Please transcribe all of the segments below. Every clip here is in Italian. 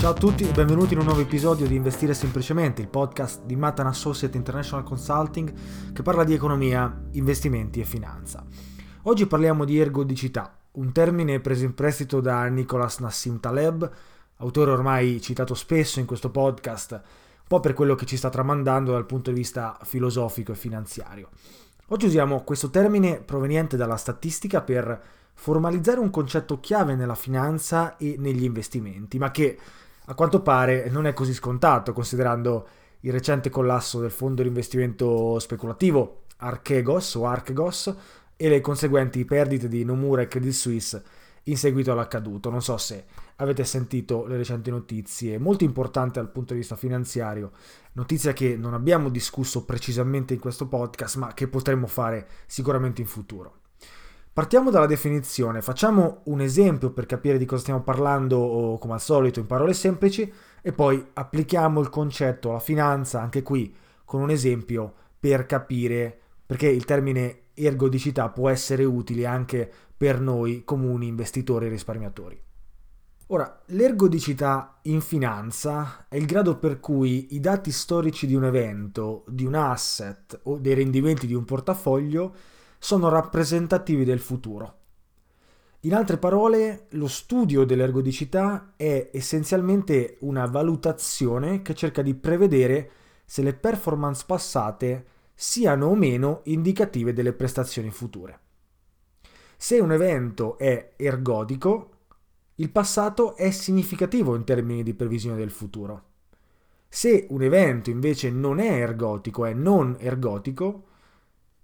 Ciao a tutti e benvenuti in un nuovo episodio di Investire Semplicemente, il podcast di Matan Associate International Consulting che parla di economia, investimenti e finanza. Oggi parliamo di ergodicità, un termine preso in prestito da Nicholas Nassim Taleb, autore ormai citato spesso in questo podcast, un po' per quello che ci sta tramandando dal punto di vista filosofico e finanziario. Oggi usiamo questo termine proveniente dalla statistica per formalizzare un concetto chiave nella finanza e negli investimenti, ma che a quanto pare non è così scontato considerando il recente collasso del fondo di investimento speculativo Archegos o Archegos e le conseguenti perdite di Nomura e Credit Suisse in seguito all'accaduto. Non so se avete sentito le recenti notizie, molto importante dal punto di vista finanziario, notizia che non abbiamo discusso precisamente in questo podcast, ma che potremmo fare sicuramente in futuro. Partiamo dalla definizione, facciamo un esempio per capire di cosa stiamo parlando come al solito in parole semplici e poi applichiamo il concetto alla finanza anche qui con un esempio per capire perché il termine ergodicità può essere utile anche per noi comuni investitori e risparmiatori. Ora, l'ergodicità in finanza è il grado per cui i dati storici di un evento, di un asset o dei rendimenti di un portafoglio sono rappresentativi del futuro. In altre parole, lo studio dell'ergodicità è essenzialmente una valutazione che cerca di prevedere se le performance passate siano o meno indicative delle prestazioni future. Se un evento è ergodico, il passato è significativo in termini di previsione del futuro. Se un evento invece non è ergotico, è non ergotico,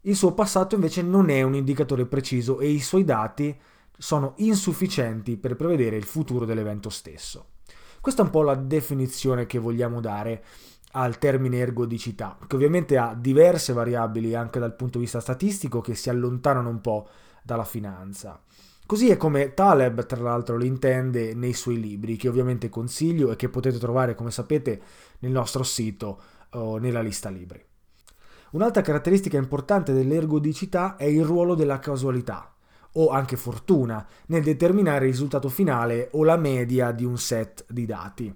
il suo passato invece non è un indicatore preciso e i suoi dati sono insufficienti per prevedere il futuro dell'evento stesso. Questa è un po' la definizione che vogliamo dare al termine ergodicità, che ovviamente ha diverse variabili anche dal punto di vista statistico che si allontanano un po' dalla finanza. Così è come Taleb, tra l'altro, lo intende nei suoi libri, che ovviamente consiglio e che potete trovare, come sapete, nel nostro sito o nella lista libri. Un'altra caratteristica importante dell'ergodicità è il ruolo della casualità, o anche fortuna, nel determinare il risultato finale o la media di un set di dati.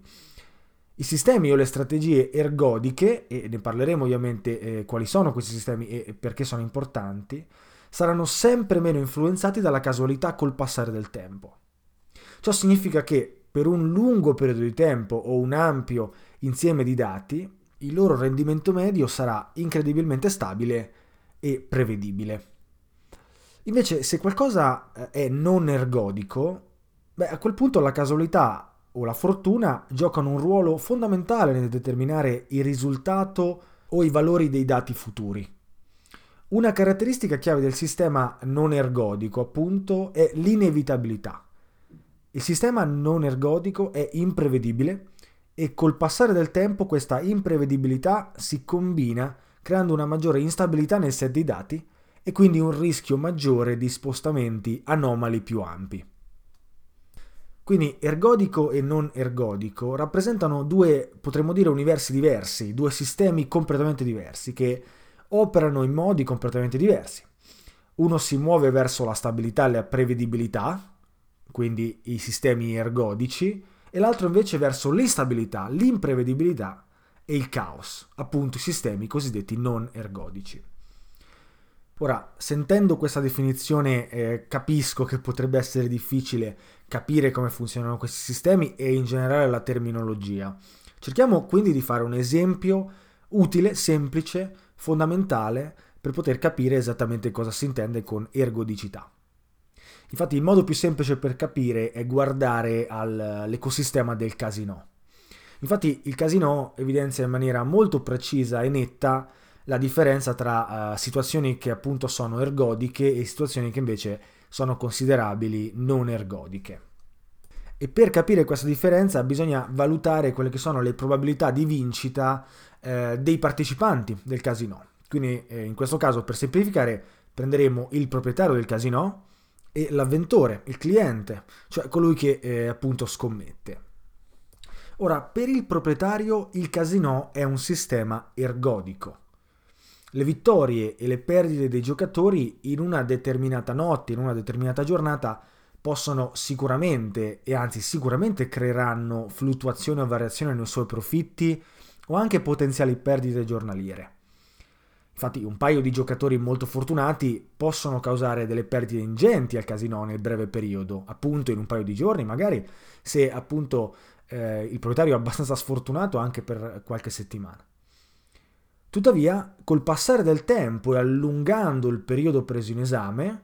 I sistemi o le strategie ergodiche, e ne parleremo ovviamente eh, quali sono questi sistemi e perché sono importanti, saranno sempre meno influenzati dalla casualità col passare del tempo. Ciò significa che per un lungo periodo di tempo o un ampio insieme di dati, il loro rendimento medio sarà incredibilmente stabile e prevedibile. Invece, se qualcosa eh, è non ergodico, beh, a quel punto la casualità o la fortuna giocano un ruolo fondamentale nel determinare il risultato o i valori dei dati futuri. Una caratteristica chiave del sistema non ergodico, appunto, è l'inevitabilità. Il sistema non ergodico è imprevedibile e col passare del tempo questa imprevedibilità si combina creando una maggiore instabilità nel set di dati e quindi un rischio maggiore di spostamenti anomali più ampi. Quindi ergodico e non ergodico rappresentano due, potremmo dire, universi diversi, due sistemi completamente diversi che operano in modi completamente diversi. Uno si muove verso la stabilità e la prevedibilità, quindi i sistemi ergodici, e l'altro invece verso l'instabilità, l'imprevedibilità e il caos, appunto i sistemi cosiddetti non ergodici. Ora, sentendo questa definizione eh, capisco che potrebbe essere difficile capire come funzionano questi sistemi e in generale la terminologia. Cerchiamo quindi di fare un esempio utile, semplice, fondamentale per poter capire esattamente cosa si intende con ergodicità. Infatti il modo più semplice per capire è guardare all'ecosistema del casino. Infatti il casino evidenzia in maniera molto precisa e netta la differenza tra uh, situazioni che appunto sono ergodiche e situazioni che invece sono considerabili non ergodiche. E per capire questa differenza bisogna valutare quelle che sono le probabilità di vincita eh, dei partecipanti del casino. Quindi eh, in questo caso, per semplificare, prenderemo il proprietario del casino e l'avventore, il cliente, cioè colui che eh, appunto scommette. Ora, per il proprietario il casino è un sistema ergodico. Le vittorie e le perdite dei giocatori in una determinata notte, in una determinata giornata, possono sicuramente, e anzi sicuramente creeranno fluttuazioni o variazioni nei suoi profitti o anche potenziali perdite giornaliere. Infatti un paio di giocatori molto fortunati possono causare delle perdite ingenti al casino nel breve periodo, appunto in un paio di giorni, magari se appunto eh, il proprietario è abbastanza sfortunato anche per qualche settimana. Tuttavia, col passare del tempo e allungando il periodo preso in esame,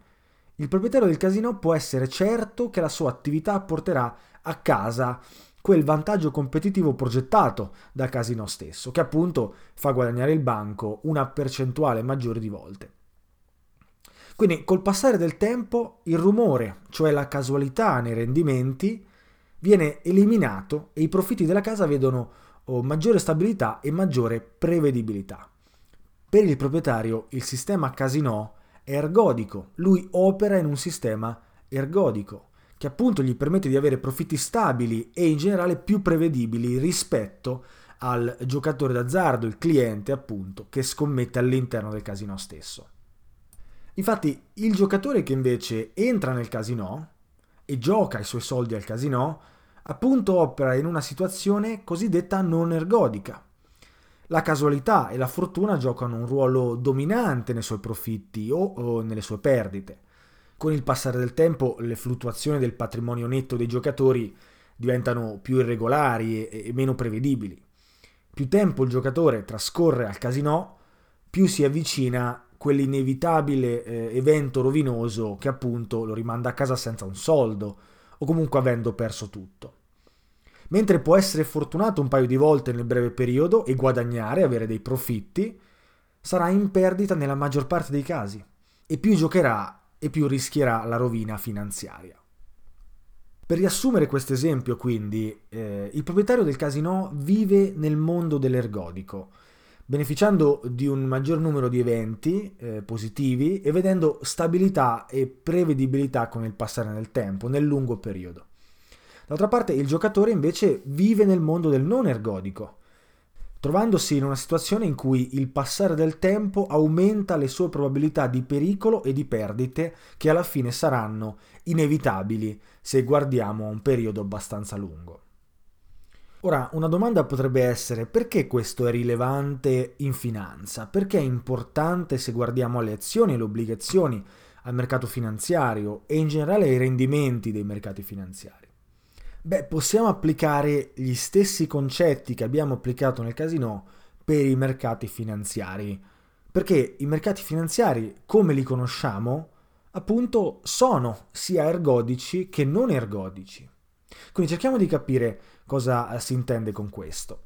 il proprietario del casino può essere certo che la sua attività porterà a casa quel vantaggio competitivo progettato dal casino stesso, che appunto fa guadagnare il banco una percentuale maggiore di volte. Quindi col passare del tempo il rumore, cioè la casualità nei rendimenti, viene eliminato e i profitti della casa vedono oh, maggiore stabilità e maggiore prevedibilità. Per il proprietario il sistema casino è ergodico, lui opera in un sistema ergodico che appunto gli permette di avere profitti stabili e in generale più prevedibili rispetto al giocatore d'azzardo, il cliente appunto, che scommette all'interno del casino stesso. Infatti il giocatore che invece entra nel casino e gioca i suoi soldi al casino, appunto opera in una situazione cosiddetta non ergodica. La casualità e la fortuna giocano un ruolo dominante nei suoi profitti o, o nelle sue perdite. Con il passare del tempo le fluttuazioni del patrimonio netto dei giocatori diventano più irregolari e, meno prevedibili. Più tempo il giocatore trascorre al casino, più si avvicina quell'inevitabile eh, evento rovinoso che appunto lo rimanda a casa senza un soldo o comunque avendo perso tutto. Mentre può essere fortunato un paio di volte nel breve periodo e guadagnare, avere dei profitti, sarà in perdita nella maggior parte dei casi e più giocherà e più rischierà la rovina finanziaria. Per riassumere questo esempio, quindi, eh, il proprietario del casino vive nel mondo dell'ergodico, beneficiando di un maggior numero di eventi eh, positivi e vedendo stabilità e prevedibilità con il passare del tempo, nel lungo periodo. D'altra parte il giocatore invece vive nel mondo del non ergodico, trovandosi in una situazione in cui il passare del tempo aumenta le sue probabilità di pericolo e di perdite che alla fine saranno inevitabili se guardiamo a un periodo abbastanza lungo. Ora, una domanda potrebbe essere perché questo è rilevante in finanza? Perché è importante se guardiamo alle azioni e alle obbligazioni, al mercato finanziario e in generale ai rendimenti dei mercati finanziari? Beh, possiamo applicare gli stessi concetti che abbiamo applicato nel casino per i mercati finanziari, perché i mercati finanziari, come li conosciamo, appunto sono sia ergodici che non ergodici. Quindi cerchiamo di capire cosa eh, si intende con questo.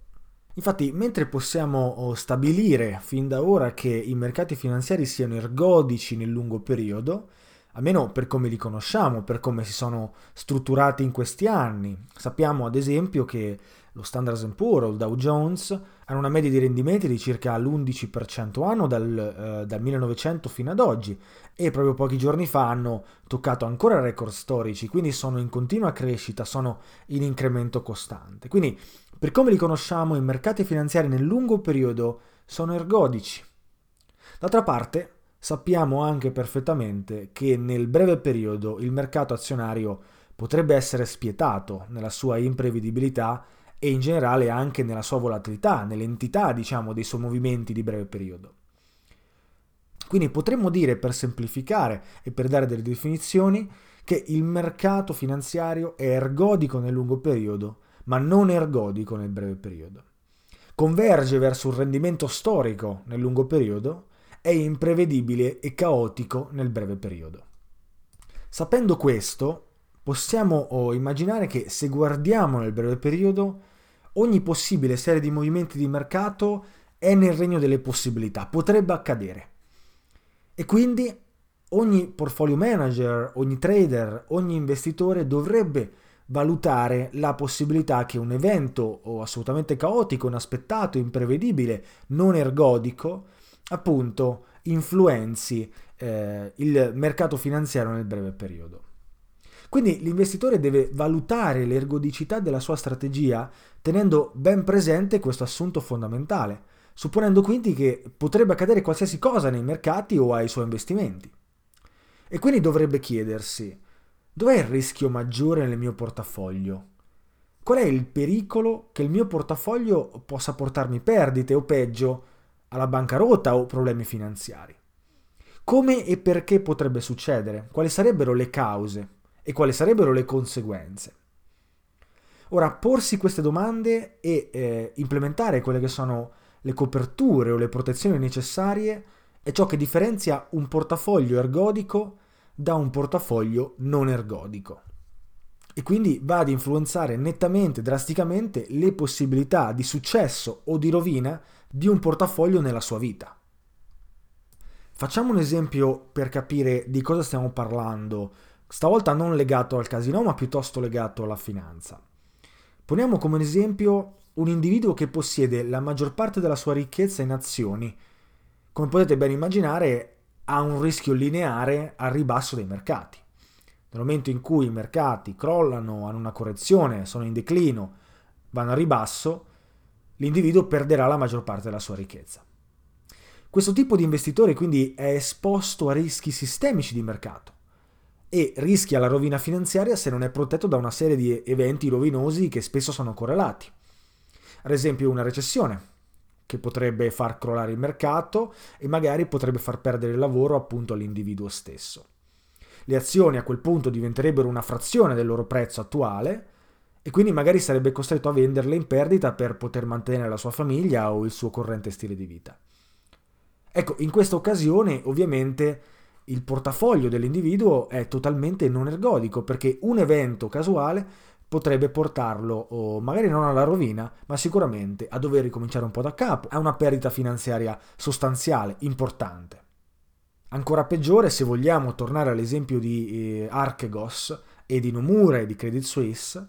Infatti, mentre possiamo oh, stabilire fin da ora che i mercati finanziari siano ergodici nel lungo periodo, almeno per come li conosciamo, per come si sono strutturati in questi anni. Sappiamo ad esempio che lo Standard Poor's o il Dow Jones hanno una media di rendimenti di circa l'11% anno dal, eh, dal 1900 fino ad oggi e proprio pochi giorni fa hanno toccato ancora record storici, quindi sono in continua crescita, sono in incremento costante. Quindi per come li conosciamo i mercati finanziari nel lungo periodo sono ergodici. D'altra parte, sappiamo anche perfettamente che nel breve periodo il mercato azionario potrebbe essere spietato nella sua imprevedibilità e in generale anche nella sua volatilità, nell'entità diciamo dei suoi movimenti di breve periodo. Quindi potremmo dire per semplificare e per dare delle definizioni che il mercato finanziario è ergodico nel lungo periodo, ma non ergodico nel breve periodo. Converge verso un rendimento storico nel lungo periodo, è imprevedibile e caotico nel breve periodo. Sapendo questo, possiamo immaginare che se guardiamo nel breve periodo, ogni possibile serie di movimenti di mercato è nel regno delle possibilità, potrebbe accadere. E quindi ogni portfolio manager, ogni trader, ogni investitore dovrebbe valutare la possibilità che un evento assolutamente caotico, inaspettato, imprevedibile, non ergodico, appunto influenzi eh, il mercato finanziario nel breve periodo. Quindi l'investitore deve valutare l'ergodicità della sua strategia tenendo ben presente questo assunto fondamentale, supponendo quindi che potrebbe accadere qualsiasi cosa nei mercati o ai suoi investimenti. E quindi dovrebbe chiedersi, dov'è il rischio maggiore nel mio portafoglio? Qual è il pericolo che il mio portafoglio possa portarmi perdite o peggio, alla bancarotta o problemi finanziari. Come e perché potrebbe succedere? Quali sarebbero le cause e quali sarebbero le conseguenze? Ora, porsi queste domande e eh, implementare quelle che sono le coperture o le protezioni necessarie è ciò che differenzia un portafoglio ergodico da un portafoglio non ergodico. E quindi va ad influenzare nettamente, drasticamente, le possibilità di successo o di rovina di un portafoglio nella sua vita. Facciamo un esempio per capire di cosa stiamo parlando, stavolta non legato al casino ma piuttosto legato alla finanza. Poniamo come esempio un individuo che possiede la maggior parte della sua ricchezza in azioni. Come potete ben immaginare ha un rischio lineare al ribasso dei mercati. Nel momento in cui i mercati crollano, hanno una correzione, sono in declino, vanno a ribasso, l'individuo perderà la maggior parte della sua ricchezza. Questo tipo di investitore quindi è esposto a rischi sistemici di mercato e rischia la rovina finanziaria se non è protetto da una serie di eventi rovinosi che spesso sono correlati. Ad esempio una recessione, che potrebbe far crollare il mercato e magari potrebbe far perdere il lavoro appunto all'individuo stesso. Le azioni a quel punto diventerebbero una frazione del loro prezzo attuale e quindi magari sarebbe costretto a venderle in perdita per poter mantenere la sua famiglia o il suo corrente stile di vita. Ecco, in questa occasione ovviamente il portafoglio dell'individuo è totalmente non ergodico perché un evento casuale potrebbe portarlo magari non alla rovina, ma sicuramente a dover ricominciare un po' da capo, a una perdita finanziaria sostanziale, importante. Ancora peggiore se vogliamo tornare all'esempio di eh, Archegos e di Nomura e di Credit Suisse,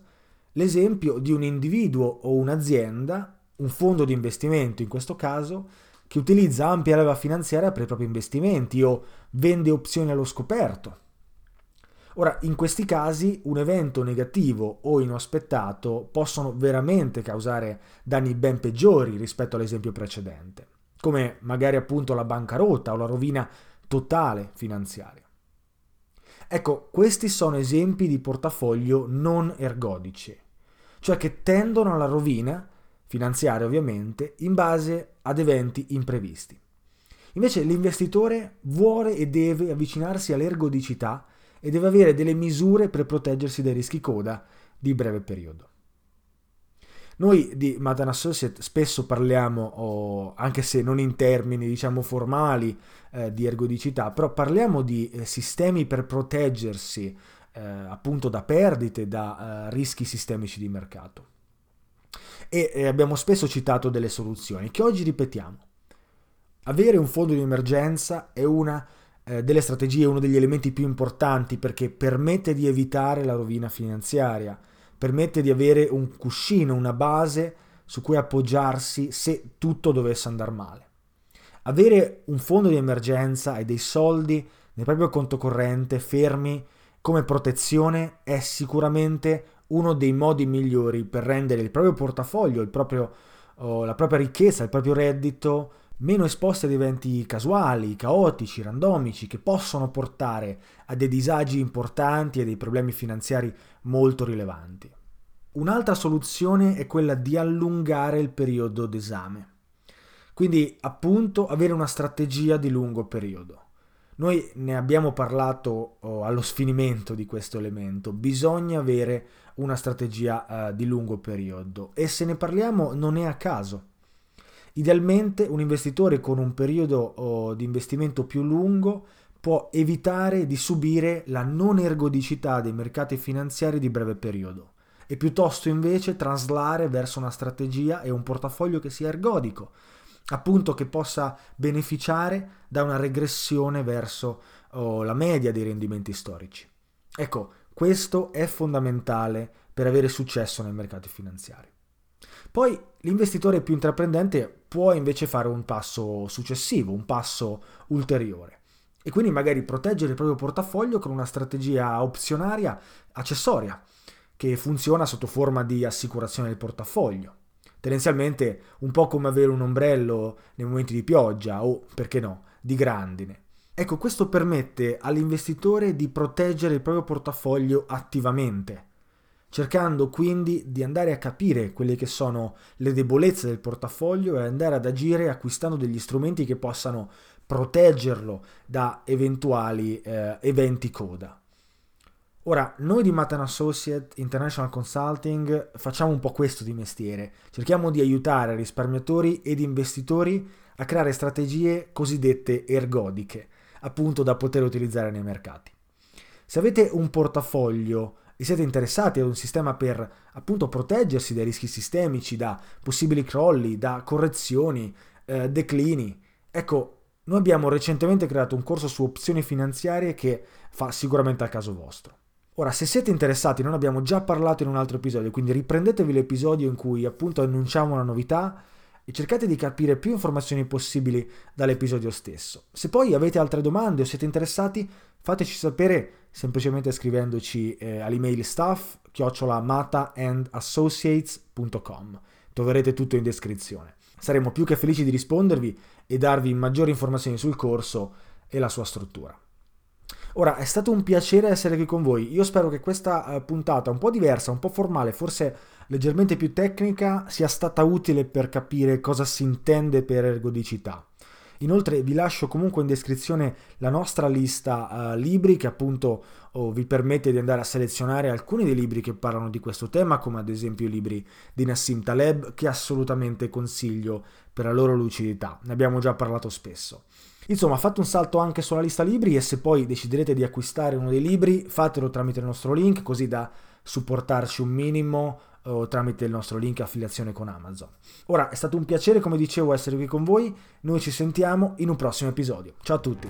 l'esempio di un individuo o un'azienda, un fondo di investimento in questo caso, che utilizza ampia leva finanziaria per i propri investimenti o vende opzioni allo scoperto. Ora, in questi casi un evento negativo o inaspettato possono veramente causare danni ben peggiori rispetto all'esempio precedente, come magari appunto la bancarotta o la rovina totale finanziaria. Ecco, questi sono esempi di portafoglio non ergodici, cioè che tendono alla rovina, finanziaria ovviamente, in base ad eventi imprevisti. Invece l'investitore vuole e deve avvicinarsi all'ergodicità e deve avere delle misure per proteggersi dai rischi coda di breve periodo. Noi di Madan Associate spesso parliamo, oh, anche se non in termini diciamo formali, eh, di ergodicità, però parliamo di eh, sistemi per proteggersi eh, appunto da perdite, da eh, rischi sistemici di mercato. E, e abbiamo spesso citato delle soluzioni che oggi ripetiamo. Avere un fondo di emergenza è una eh, delle strategie, uno degli elementi più importanti perché permette di evitare la rovina finanziaria, permette di avere un cuscino, una base su cui appoggiarsi se tutto dovesse andare male. Avere un fondo di emergenza e dei soldi nel proprio conto corrente fermi come protezione è sicuramente uno dei modi migliori per rendere il proprio portafoglio, il proprio, oh, la propria ricchezza, il proprio reddito meno esposti ad eventi casuali, caotici, randomici, che possono portare a dei disagi importanti e dei problemi finanziari molto rilevanti. Un'altra soluzione è quella di allungare il periodo d'esame. Quindi appunto avere una strategia di lungo periodo. Noi ne abbiamo parlato oh, allo sfinimento di questo elemento, bisogna avere una strategia uh, di lungo periodo. E se ne parliamo non è a caso. Idealmente un investitore con un periodo oh, di investimento più lungo può evitare di subire la non ergodicità dei mercati finanziari di breve periodo. E piuttosto invece traslare verso una strategia e un portafoglio che sia ergodico, appunto che possa beneficiare da una regressione verso oh, la media dei rendimenti storici. Ecco, questo è fondamentale per avere successo nei mercati finanziari. Poi l'investitore più intraprendente può invece fare un passo successivo, un passo ulteriore e quindi magari proteggere il proprio portafoglio con una strategia opzionaria accessoria che funziona sotto forma di assicurazione del portafoglio. Tendenzialmente un po' come avere un ombrello nei momenti di pioggia o, perché no, di grandine. Ecco, questo permette all'investitore di proteggere il proprio portafoglio attivamente, cercando quindi di andare a capire quelle che sono le debolezze del portafoglio e andare ad agire acquistando degli strumenti che possano proteggerlo da eventuali eh, eventi coda. Ora, noi di Matan Associate International Consulting facciamo un po' questo di mestiere. Cerchiamo di aiutare risparmiatori ed investitori a creare strategie cosiddette ergodiche, appunto da poter utilizzare nei mercati. Se avete un portafoglio e siete interessati ad un sistema per appunto proteggersi dai rischi sistemici, da possibili crolli, da correzioni, eh, declini, ecco, noi abbiamo recentemente creato un corso su opzioni finanziarie che fa sicuramente al caso vostro. Ora, se siete interessati, non abbiamo già parlato in un altro episodio, quindi riprendetevi l'episodio in cui appunto annunciamo una novità e cercate di capire più informazioni possibili dall'episodio stesso. Se poi avete altre domande o siete interessati, fateci sapere semplicemente scrivendoci eh, all'email staff chiocciolamataassociates.com. Troverete tutto in descrizione. Saremo più che felici di rispondervi e darvi maggiori informazioni sul corso e la sua struttura. Ora, è stato un piacere essere qui con voi. Io spero che questa uh, puntata, un po' diversa, un po' formale, forse leggermente più tecnica, sia stata utile per capire cosa si intende per ergodicità. Inoltre vi lascio comunque in descrizione la nostra lista uh, libri che appunto oh, vi permette di andare a selezionare alcuni dei libri che parlano di questo tema, come ad esempio i libri di Nassim Taleb, che assolutamente consiglio per la loro lucidità. Ne abbiamo già parlato spesso. Insomma, fate un salto anche sulla lista libri e se poi deciderete di acquistare uno dei libri, fatelo tramite il nostro link così da supportarci un minimo o tramite il nostro link affiliazione con Amazon. Ora è stato un piacere, come dicevo, essere qui con voi. Noi ci sentiamo in un prossimo episodio. Ciao a tutti.